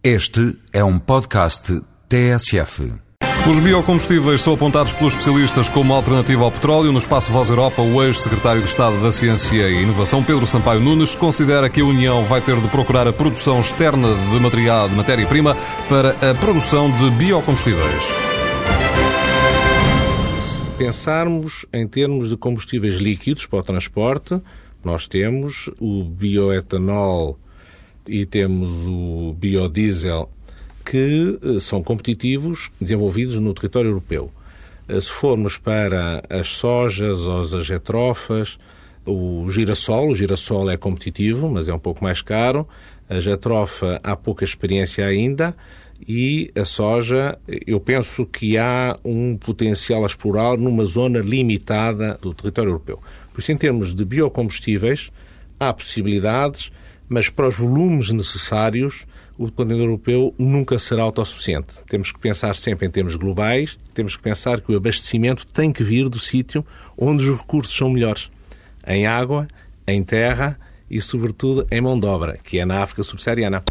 Este é um podcast TSF. Os biocombustíveis são apontados pelos especialistas como alternativa ao petróleo. No espaço Voz Europa, o ex-secretário de Estado da Ciência e Inovação, Pedro Sampaio Nunes, considera que a União vai ter de procurar a produção externa de material de matéria-prima para a produção de biocombustíveis. Se pensarmos em termos de combustíveis líquidos para o transporte, nós temos o bioetanol e temos o biodiesel que eh, são competitivos, desenvolvidos no território europeu. Eh, se formos para as sojas as agetrofas, o girassol, o girassol é competitivo, mas é um pouco mais caro. A jatrofa há pouca experiência ainda e a soja, eu penso que há um potencial a explorar numa zona limitada do território europeu. Por isso, em termos de biocombustíveis, há possibilidades mas para os volumes necessários, o continente europeu nunca será autossuficiente. Temos que pensar sempre em termos globais, temos que pensar que o abastecimento tem que vir do sítio onde os recursos são melhores. Em água, em terra e, sobretudo, em mão de obra, que é na África subsaariana.